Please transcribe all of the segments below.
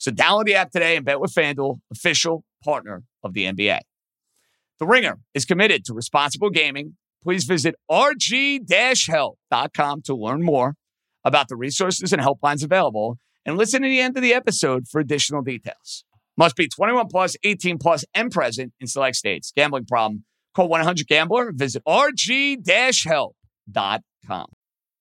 So download the app today and bet with FanDuel, official partner of the NBA. The Ringer is committed to responsible gaming. Please visit rg-help.com to learn more about the resources and helplines available and listen to the end of the episode for additional details. Must be 21 plus, 18 plus, and present in select states. Gambling problem Call 1-800-GAMBLER. Visit rg help.com.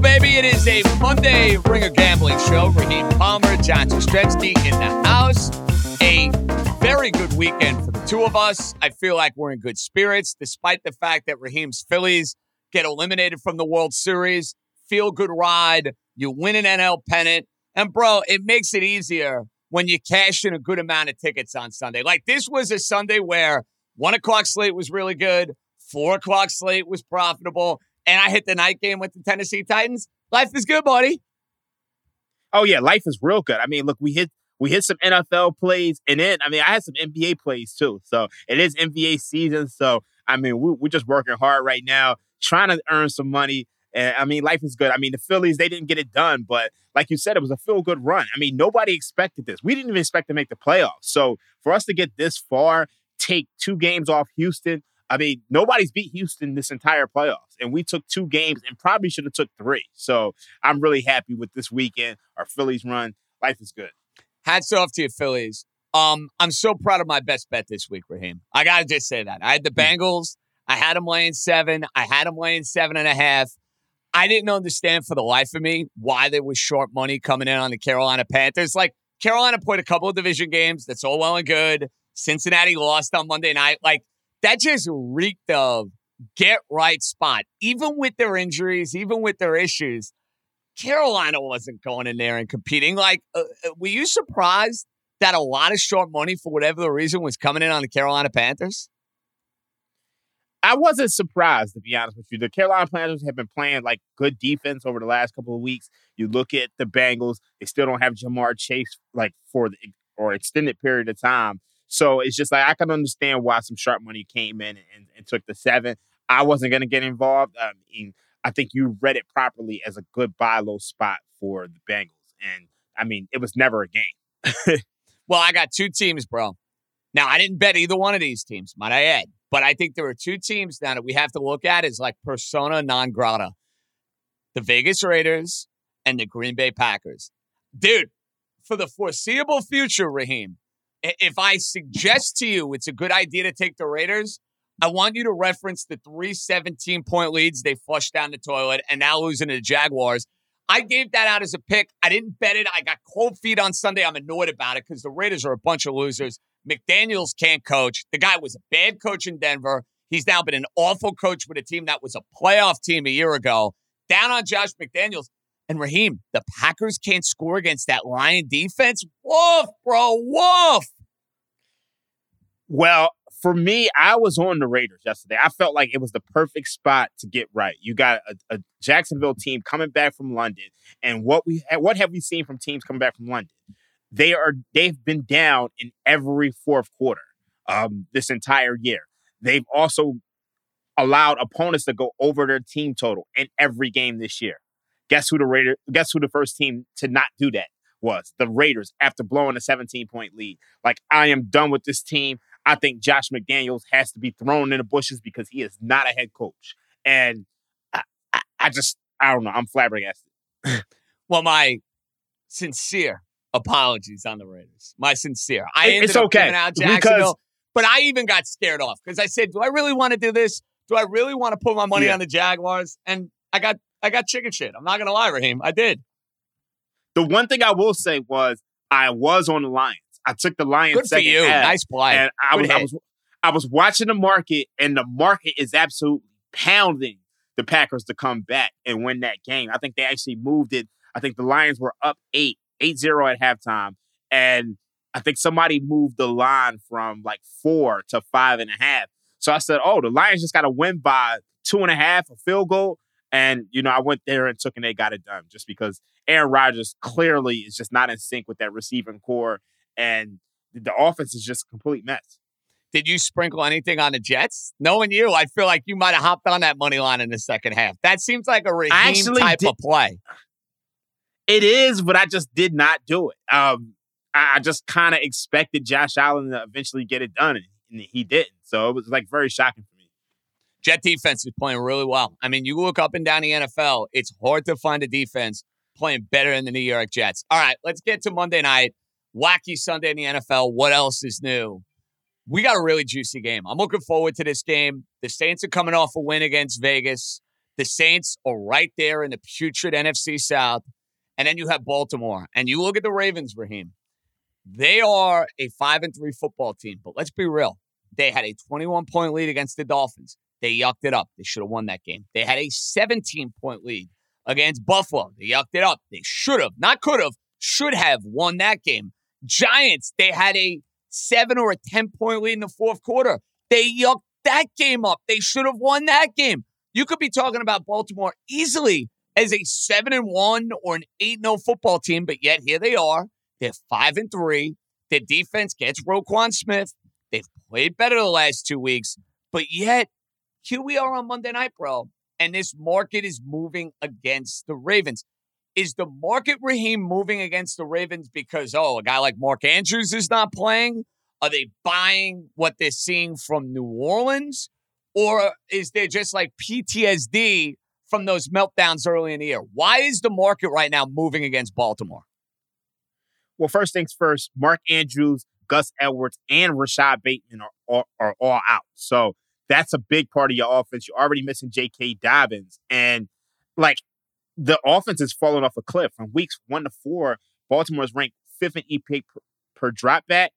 Baby. It is a Monday Ringer Gambling Show. Raheem Palmer, John Jastremski in the house. A very good weekend for the two of us. I feel like we're in good spirits, despite the fact that Raheem's Phillies get eliminated from the World Series. Feel good ride you win an NL pennant. And bro, it makes it easier when you cash in a good amount of tickets on Sunday. Like this was a Sunday where one o'clock slate was really good, four o'clock slate was profitable, and I hit the night game with the Tennessee Titans. Life is good, buddy. Oh yeah, life is real good. I mean, look, we hit we hit some NFL plays, and then I mean, I had some NBA plays too. So it is NBA season. So I mean, we, we're just working hard right now, trying to earn some money. And I mean, life is good. I mean, the Phillies, they didn't get it done, but like you said, it was a feel good run. I mean, nobody expected this. We didn't even expect to make the playoffs. So for us to get this far, take two games off Houston, I mean, nobody's beat Houston this entire playoffs, and we took two games and probably should have took three. So I'm really happy with this weekend. Our Phillies run. Life is good. Hats off to you, Phillies. Um, I'm so proud of my best bet this week, Raheem. I gotta just say that. I had the hmm. Bengals. I had them laying seven. I had them laying seven and a half. I didn't understand for the life of me why there was short money coming in on the Carolina Panthers. Like Carolina played a couple of division games. That's all well and good. Cincinnati lost on Monday night. Like that just reeked of get right spot. Even with their injuries, even with their issues, Carolina wasn't going in there and competing. Like, uh, uh were you surprised that a lot of short money for whatever the reason was coming in on the Carolina Panthers? I wasn't surprised to be honest with you. The Carolina Panthers have been playing like good defense over the last couple of weeks. You look at the Bengals; they still don't have Ja'Marr Chase like for the or extended period of time. So it's just like I can understand why some sharp money came in and, and took the seven. I wasn't going to get involved. I mean, I think you read it properly as a good buy low spot for the Bengals, and I mean, it was never a game. well, I got two teams, bro. Now I didn't bet either one of these teams, might I add. But I think there are two teams now that we have to look at as like persona non grata the Vegas Raiders and the Green Bay Packers. Dude, for the foreseeable future, Raheem, if I suggest to you it's a good idea to take the Raiders, I want you to reference the three 17 point leads they flushed down the toilet and now losing to the Jaguars. I gave that out as a pick. I didn't bet it. I got cold feet on Sunday. I'm annoyed about it because the Raiders are a bunch of losers. McDaniels can't coach. The guy was a bad coach in Denver. He's now been an awful coach with a team that was a playoff team a year ago. Down on Josh McDaniels. And Raheem, the Packers can't score against that Lion defense. Woof, bro, woof. Well, for me, I was on the Raiders yesterday. I felt like it was the perfect spot to get right. You got a, a Jacksonville team coming back from London, and what we what have we seen from teams coming back from London? They are they've been down in every fourth quarter um, this entire year. They've also allowed opponents to go over their team total in every game this year. Guess who the Raider? Guess who the first team to not do that was? The Raiders after blowing a 17 point lead. Like I am done with this team. I think Josh McDaniels has to be thrown in the bushes because he is not a head coach. And I, I, I just, I don't know. I'm flabbergasted. well, my sincere apologies on the Raiders. My sincere. I ended it's up okay giving out Jacksonville, because but I even got scared off because I said, "Do I really want to do this? Do I really want to put my money Yeah. on the Jaguars?" And I got, I got chicken shit. I'm not gonna lie, Raheem. I did. the one thing I will say was I was on the Lions. I took the Lions Good for you. half, Nice play. and I was, I was I was watching the market, and the market is absolutely pounding the Packers to come back and win that game. I think they actually moved it. I think the Lions were up eight, 8-0 at halftime, and I think somebody moved the line from like four to five and a half. So I said, "Oh, the Lions just got to win by two and a half, a field goal." And you know, I went there and took and they got it done just because Aaron Rodgers clearly is just not in sync with that receiving corps, and the offense is just a complete mess. Did you sprinkle anything on the Jets? Knowing you, I feel like you might have hopped on that money line in the second half. That seems like a Raheem type did- of play. It is, but I just did not do it. Um, I, I just kind of expected Josh Allen to eventually get it done, and he didn't. So it was like very shocking for me. Jet defense is playing really well. I mean, you look up and down the NFL, it's hard to find a defense playing better than the New York Jets. All right, let's get to Monday night. Wacky Sunday in the NFL. What else is new? We got a really juicy game. I'm looking forward to this game. The Saints are coming off a win against Vegas. The Saints are right there in the putrid NFC South. And then you have Baltimore. And you look at the Ravens, Raheem. They are a five and three football team. But let's be real. They had a 21 point lead against the Dolphins. They yucked it up. They should have won that game. They had a 17 point lead against Buffalo. They yucked it up. They should have, not could have, should have won that game. Giants, they had a seven or a 10 point lead in the fourth quarter. They yucked that game up. They should have won that game. You could be talking about Baltimore easily as a seven and one or an eight no oh football team, but yet here they are. They're five and three. Their defense gets Roquan Smith. They've played better the last two weeks, but yet here we are on Monday night, bro. And this market is moving against the Ravens. Is the market Raheem moving against the Ravens because, oh, a guy like Mark Andrews is not playing? Are they buying what they're seeing from New Orleans? Or is there just like PTSD from those meltdowns early in the year? Why is the market right now moving against Baltimore? Well, first things first, Mark Andrews, Gus Edwards, and Rashod Bateman are, are, are all out. So that's a big part of your offense. You're already missing J.K. Dobbins. And like the offense is falling off a cliff. From weeks one to four, Baltimore's ranked fifth in EPA per, per drop back.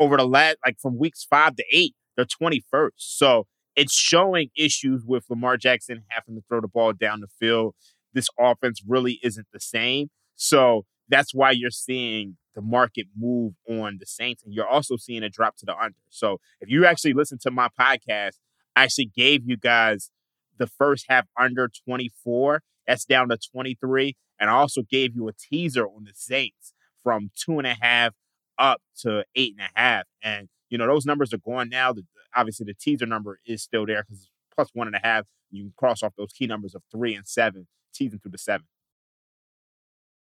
Over the last, like from weeks five to eight, they're 21st. So it's showing issues with Lamar Jackson having to throw the ball down the field. This offense really isn't the same. So that's why you're seeing the market move on the Saints, and you're also seeing a drop to the under. So if you actually listen to my podcast, I actually gave you guys the first half under 24. That's down to 23. And I also gave you a teaser on the Saints from two and a half up to eight and a half. And, you know, those numbers are going now. The, obviously, the teaser number is still there because it's plus one and a half. You can cross off those key numbers of three and seven, teasing through the seven.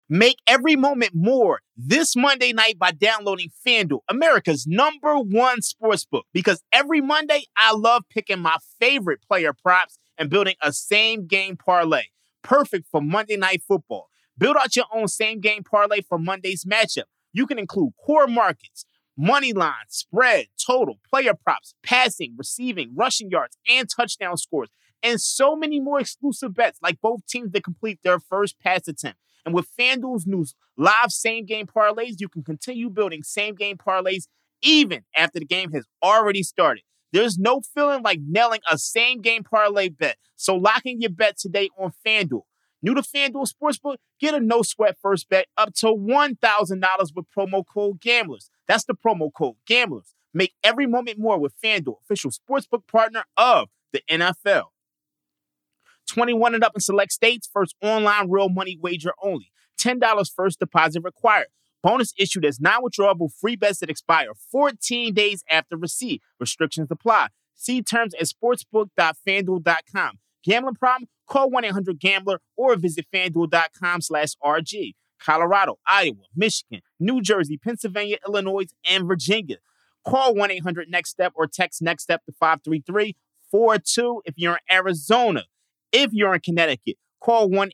Make every moment more this Monday night by downloading FanDuel, America's number one sportsbook. Because every Monday, I love picking my favorite player props and building a same game parlay. Perfect for Monday night football. Build out your own same game parlay for Monday's matchup. You can include core markets, money line, spread, total, player props, passing, receiving, rushing yards, and touchdown scores, and so many more exclusive bets like both teams that complete their first pass attempt. And with FanDuel's new live same game parlays, you can continue building same game parlays even after the game has already started. There's no feeling like nailing a same game parlay bet. So lock in your bet today on FanDuel. New to FanDuel Sportsbook, get a no sweat first bet up to $1,000 with promo code GAMBLERS. That's the promo code GAMBLERS. Make every moment more with FanDuel, official sportsbook partner of the NFL. 21 and up in select states, first online real money wager only. $10 first deposit required. Bonus issued as non withdrawable free bets that expire 14 days after receipt. Restrictions apply. See terms at sportsbook.fanduel.com. Gambling problem? Call 1 800 Gambler or visit fanduel.com slash RG. Colorado, Iowa, Michigan, New Jersey, Pennsylvania, Illinois, and Virginia. Call 1 800 Next Step or text Next Step to 533 42 if you're in Arizona. If you're in Connecticut, call 1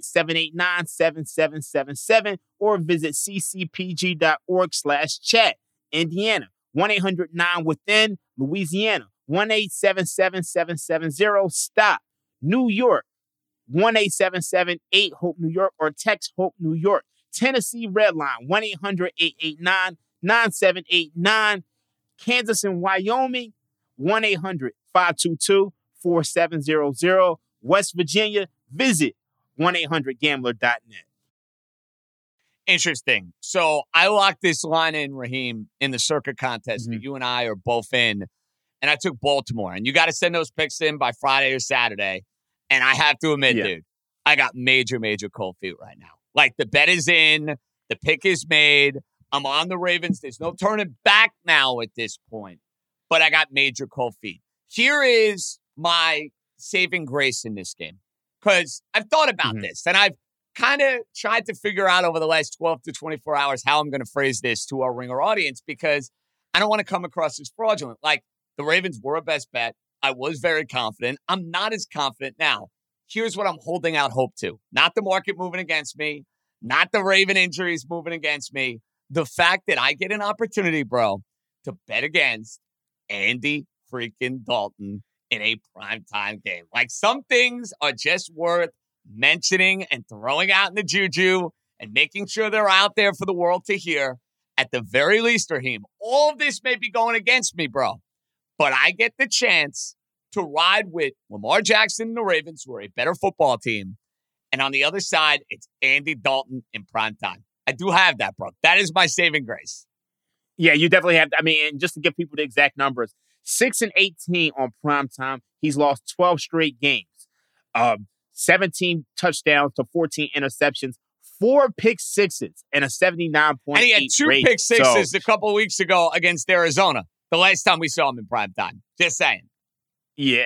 789 7777 or visit ccpg.org slash chat. Indiana, 1 800 9 within. Louisiana, 1 877 770 stop. New York, 1 877 Hope New York or text Hope New York. Tennessee Redline, 1 800 889 9789. Kansas and Wyoming, 1 800 522 4700. West Virginia, visit 1 800 gambler.net. Interesting. So I locked this line in, Raheem, in the Circa contest Mm-hmm. that you and I are both in. And I took Baltimore. And you got to send those picks in by Friday or Saturday. And I have to admit, Yeah. dude, I got major, major cold feet right now. Like the bet is in, the pick is made. I'm on the Ravens. There's no turning back now at this point. But I got major cold feet. Here is my saving grace in this game. Because I've thought about Mhm. this and I've kind of tried to figure out over the last 12 to 24 hours how I'm going to phrase this to our ringer audience because I don't want to come across as fraudulent. Like the Ravens were a best bet. I was very confident. I'm not as confident now. Here's what I'm holding out hope to not the market moving against me, not the Raven injuries moving against me. The fact that I get an opportunity, bro, to bet against Andy freaking Dalton in a primetime game. Like some things are just worth mentioning and throwing out in the juju and making sure they're out there for the world to hear. At the very least, Raheem, all of this may be going against me, bro, but I get the chance to ride with Lamar Jackson and the Ravens, who are a better football team. And on the other side, it's Andy Dalton in primetime. I do have that, bro. That is my saving grace. Yeah, you definitely have. I mean, just to give people the exact numbers, six and eighteen on prime time. He's lost twelve straight games, um, seventeen touchdowns to fourteen interceptions, four pick sixes, and a seventy-nine point. And he had two pick sixes a couple weeks ago against Arizona. The last time we saw him in primetime. Just saying. yeah,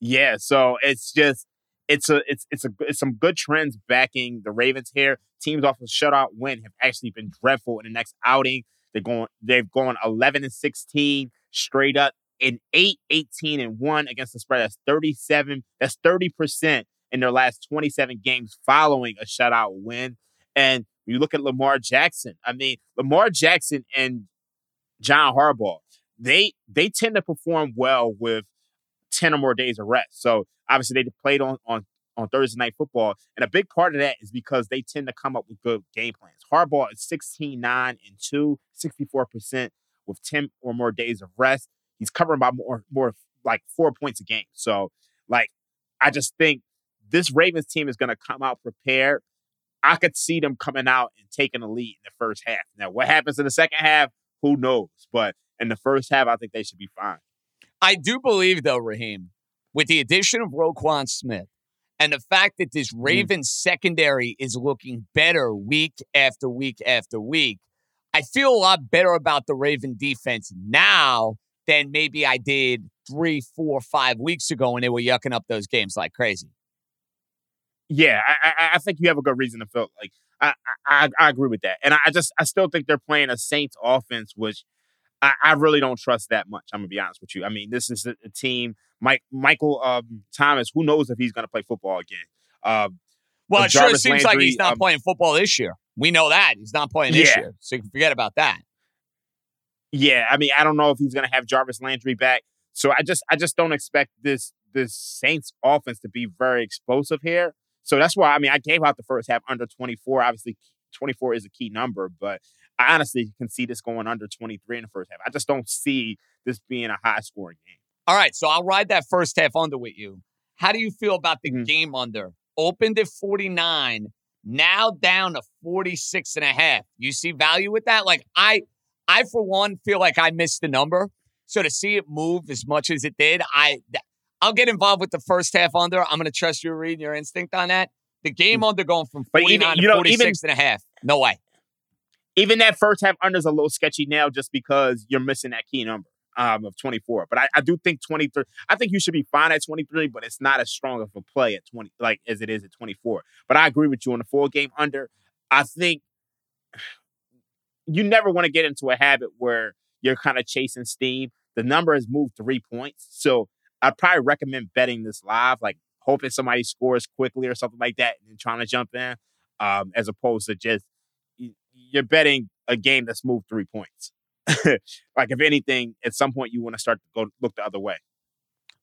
yeah. So it's just it's a it's it's a it's some good trends backing the Ravens here. Teams off a shutout win have actually been dreadful in the next outing. They're going they've gone 11 and 16 straight up and 8 18 and 1 against the spread. That's 37. That's 30% in their last 27 games following a shutout win. And you look at Lamar Jackson. I mean, Lamar Jackson and John Harbaugh, they they tend to perform well with 10 or more days of rest. So obviously they played on on on Thursday night football. And a big part of that is because they tend to come up with good game plans. Harbaugh is 16, 9, and 2, 64% with 10 or more days of rest. He's covering by more more like four points a game. So like I just think this Ravens team is gonna come out prepared. I could see them coming out and taking a lead in the first half. Now, what happens in the second half, who knows? But in the first half, I think they should be fine. I do believe, though, Raheem, with the addition of Roquan Smith and the fact that this mm. Ravens secondary is looking better week after week after week, I feel a lot better about the Raven defense now than maybe I did three, four, five weeks ago when they were yucking up those games like crazy. Yeah, I, I, I think you have a good reason to feel like I, I I agree with that, and I just I still think they're playing a Saints offense, which I, I really don't trust that much. I'm gonna be honest with you. I mean, this is a, a team. Mike Michael um, Thomas, who knows if he's gonna play football again? Um, Well, it sure seems like he's not um, playing football this year. We know that. He's not playing this Yeah. year. So you can forget about that. Yeah, I mean, I don't know if he's gonna have Jarvis Landry back. So I just I just don't expect this this Saints offense to be very explosive here. So that's why I mean I gave out the first half under 24. Obviously, 24 is a key number, but I honestly can see this going under 23 in the first half. I just don't see this being a high scoring game. All right, so I'll ride that first half under with you. How do you feel about the Mhm. game under? Opened at 49, now down to 46 and a half. You see value with that? Like I I for one feel like I missed the number. So to see it move as much as it did, I I'll get involved with the first half under. I'm going to trust your read your instinct on that. The game under going from 49 even, to know, 46 even, and a half. No way. Even that first half under is a little sketchy now just because you're missing that key number um, of 24. But I, I, do think 23, I think you should be fine at 23, but it's not as strong of a play at 20, like as it is at 24. But I agree with you on the four game under. I think you never want to get into a habit where you're kind of chasing steam. The number has moved three points. So I'd probably recommend betting this live, like hoping somebody scores quickly or something like that and trying to jump in, um, as opposed to just you're betting a game that's moved three points. like if anything, at some point you want to start to go look the other way.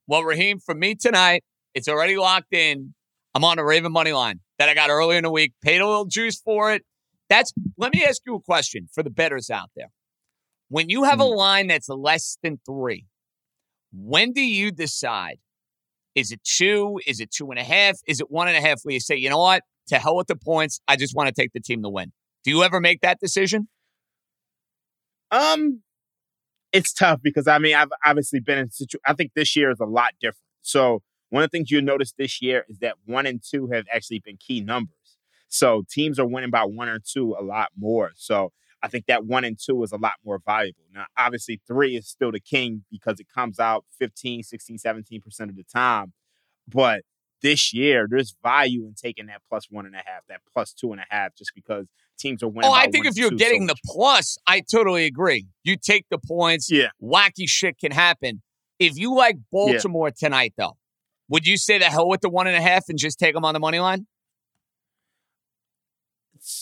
Well, Raheem, for me tonight, it's already locked in. I'm on a Raven money line that I got earlier in the week. Paid a little juice for it. That's. Let me ask you a question for the betters out there. When you have mm-hmm. a line that's less than three, when do you decide? Is it two? Is it two and a half? Is it one and a half? Where you say, you know what? To hell with the points. I just want to take the team to win. Do you ever make that decision? Um, it's tough because I mean I've obviously been in situ. I think this year is a lot different. So one of the things you'll notice this year is that one and two have actually been key numbers. So teams are winning by one or two a lot more. So I think that one and two is a lot more valuable. Now, obviously, three is still the king because it comes out 15, 16, 17% of the time. But this year, there's value in taking that plus one and a half, that plus two and a half, just because teams are winning. Oh, I think if you're getting so the plus, I totally agree. You take the points. Yeah. Wacky shit can happen. If you like Baltimore yeah. tonight, though, would you say the hell with the one and a half and just take them on the money line?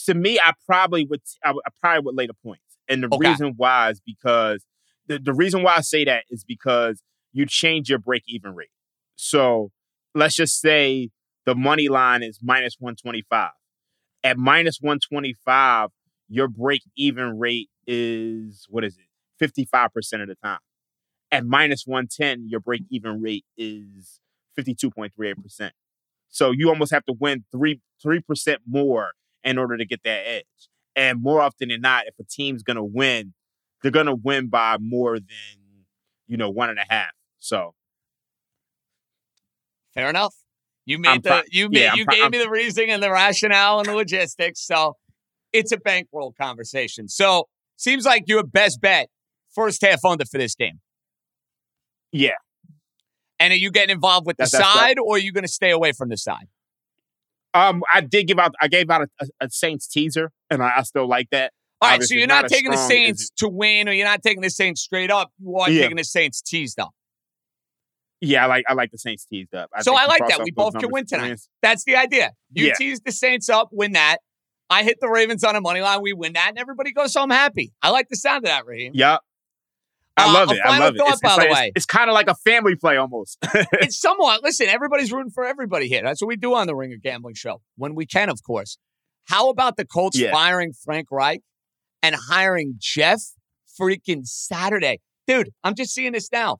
To me, I probably would. I, I probably would lay the points, and the okay. reason why is because the, the reason why I say that is because you change your break even rate. So let's just say the money line is minus 125. At minus 125, your break even rate is what is it? 55% of the time. At minus 110, your break even rate is 52.38%. So you almost have to win 3 3% more in order to get that edge. And more often than not, if a team's gonna win, they're gonna win by more than, you know, one and a half. So Fair enough. You made the you made yeah, you gave I'm, me the reasoning and the rationale and the logistics. So it's a bankroll conversation. So seems like your best bet first half under for this game. Yeah. And are you getting involved with the side, or are you going to stay away from the side? Um, I did give out. I gave out a, a Saints teaser, and I, I, still like that. All right, Obviously, so you're not, not taking the Saints to win, or you're not taking the Saints straight up. You are yeah. taking the Saints teased up. Yeah, I like I like the Saints teased up. I so I like that. We both can win tonight. That's the idea. You yeah. tease the Saints up, win that. I hit the Ravens on a money line. We win that, and everybody goes home happy. I like the sound of that, Raheem. Yep. I uh, love it. I love thought, it. It's, by it's the way, it's, it's kind of like a family play almost. it's somewhat. Listen, everybody's rooting for everybody here. That's what we do on the Ringer Gambling Show when we can, of course. How about the Colts yeah. firing Frank Reich and hiring Jeff freaking Saturday? Dude, I'm just seeing this now.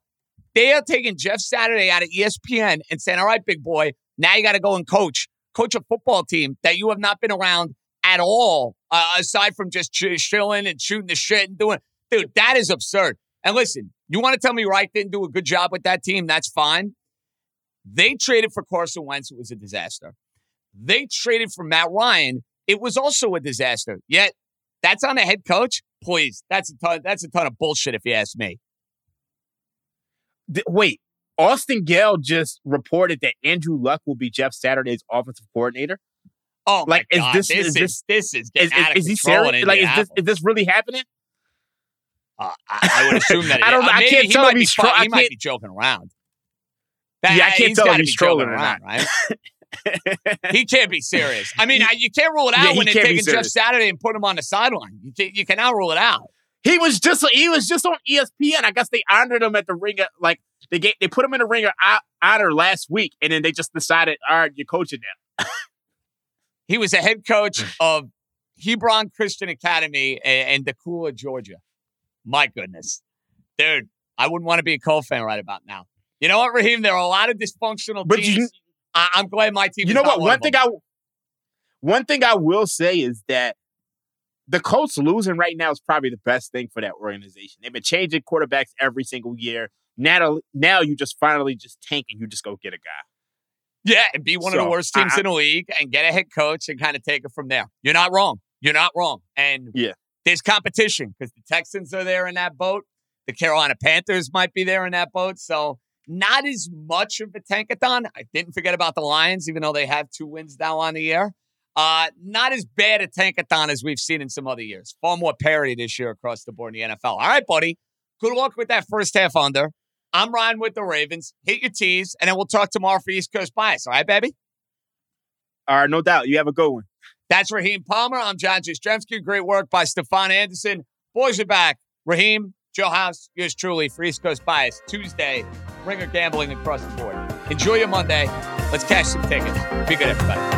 They are taking Jeff Saturday out of ESPN and saying, all right, big boy, now you got to go and coach, coach a football team that you have not been around at all, uh, aside from just ch- chilling and shooting the shit and doing. Dude, that is absurd. And listen, you want to tell me Reich didn't do a good job with that team? That's fine. They traded for Carson Wentz. It was a disaster. They traded for Matt Ryan. It was also a disaster. Yet that's on the head coach. Please, that's a ton. That's a ton of bullshit, if you ask me wait, Austin Gayle just reported that Andrew Luck will be Jeff Saturday's offensive coordinator. Oh, like is this, this, is this this is is, is, is he serious? Like is this is this really happening? Uh, I, I, would assume that. I don't. Uh, I can't tell if he's tro- he might be joking around. That, yeah, I can't tell if he's trolling around, right? he can't be serious. I mean, you can't rule it out yeah, when they're taking Jeff Saturday and put him on the sideline. You, can, you cannot rule it out. He was just he was just on ESPN. I guess they honored him at the ringer. Like they get they put him in the ringer honor last week, and then they just decided, all right, you're coaching now. he was a head coach of Hebron Christian Academy and Dacula, Georgia. My goodness, dude, I wouldn't want to be a Cole fan right about now. You know what, Raheem? There are a lot of dysfunctional but teams. You, I, am glad my team. You know what? One, one thing I one thing I will say is that the Colts losing right now is probably the best thing for that organization. They've been changing quarterbacks every single year. Now, now you just finally just tank and you just go get a guy. Yeah, and be one so, of the worst teams I, in the league and get a head coach and kind of take it from there. You're not wrong. You're not wrong. And yeah, there's competition because the Texans are there in that boat. The Carolina Panthers might be there in that boat. So not as much of a tankathon. I didn't forget about the Lions, even though they have two wins now on the year. Uh, not as bad a tankathon as we've seen in some other years. Far more parity this year across the board in the NFL. All right, buddy. Good luck with that first half under. I'm Ryan with the Ravens. Hit your tees, and then we'll talk tomorrow for East Coast Bias. All right, baby? All right, no doubt. You have a good one. That's Raheem Palmer. I'm John Jastremski. Great work by Stefan Anderson. Boys are back. Raheem, Joe House, yours truly for East Coast Bias. Tuesday, ringer gambling across the board. Enjoy your Monday. Let's cash some tickets. Be good, everybody.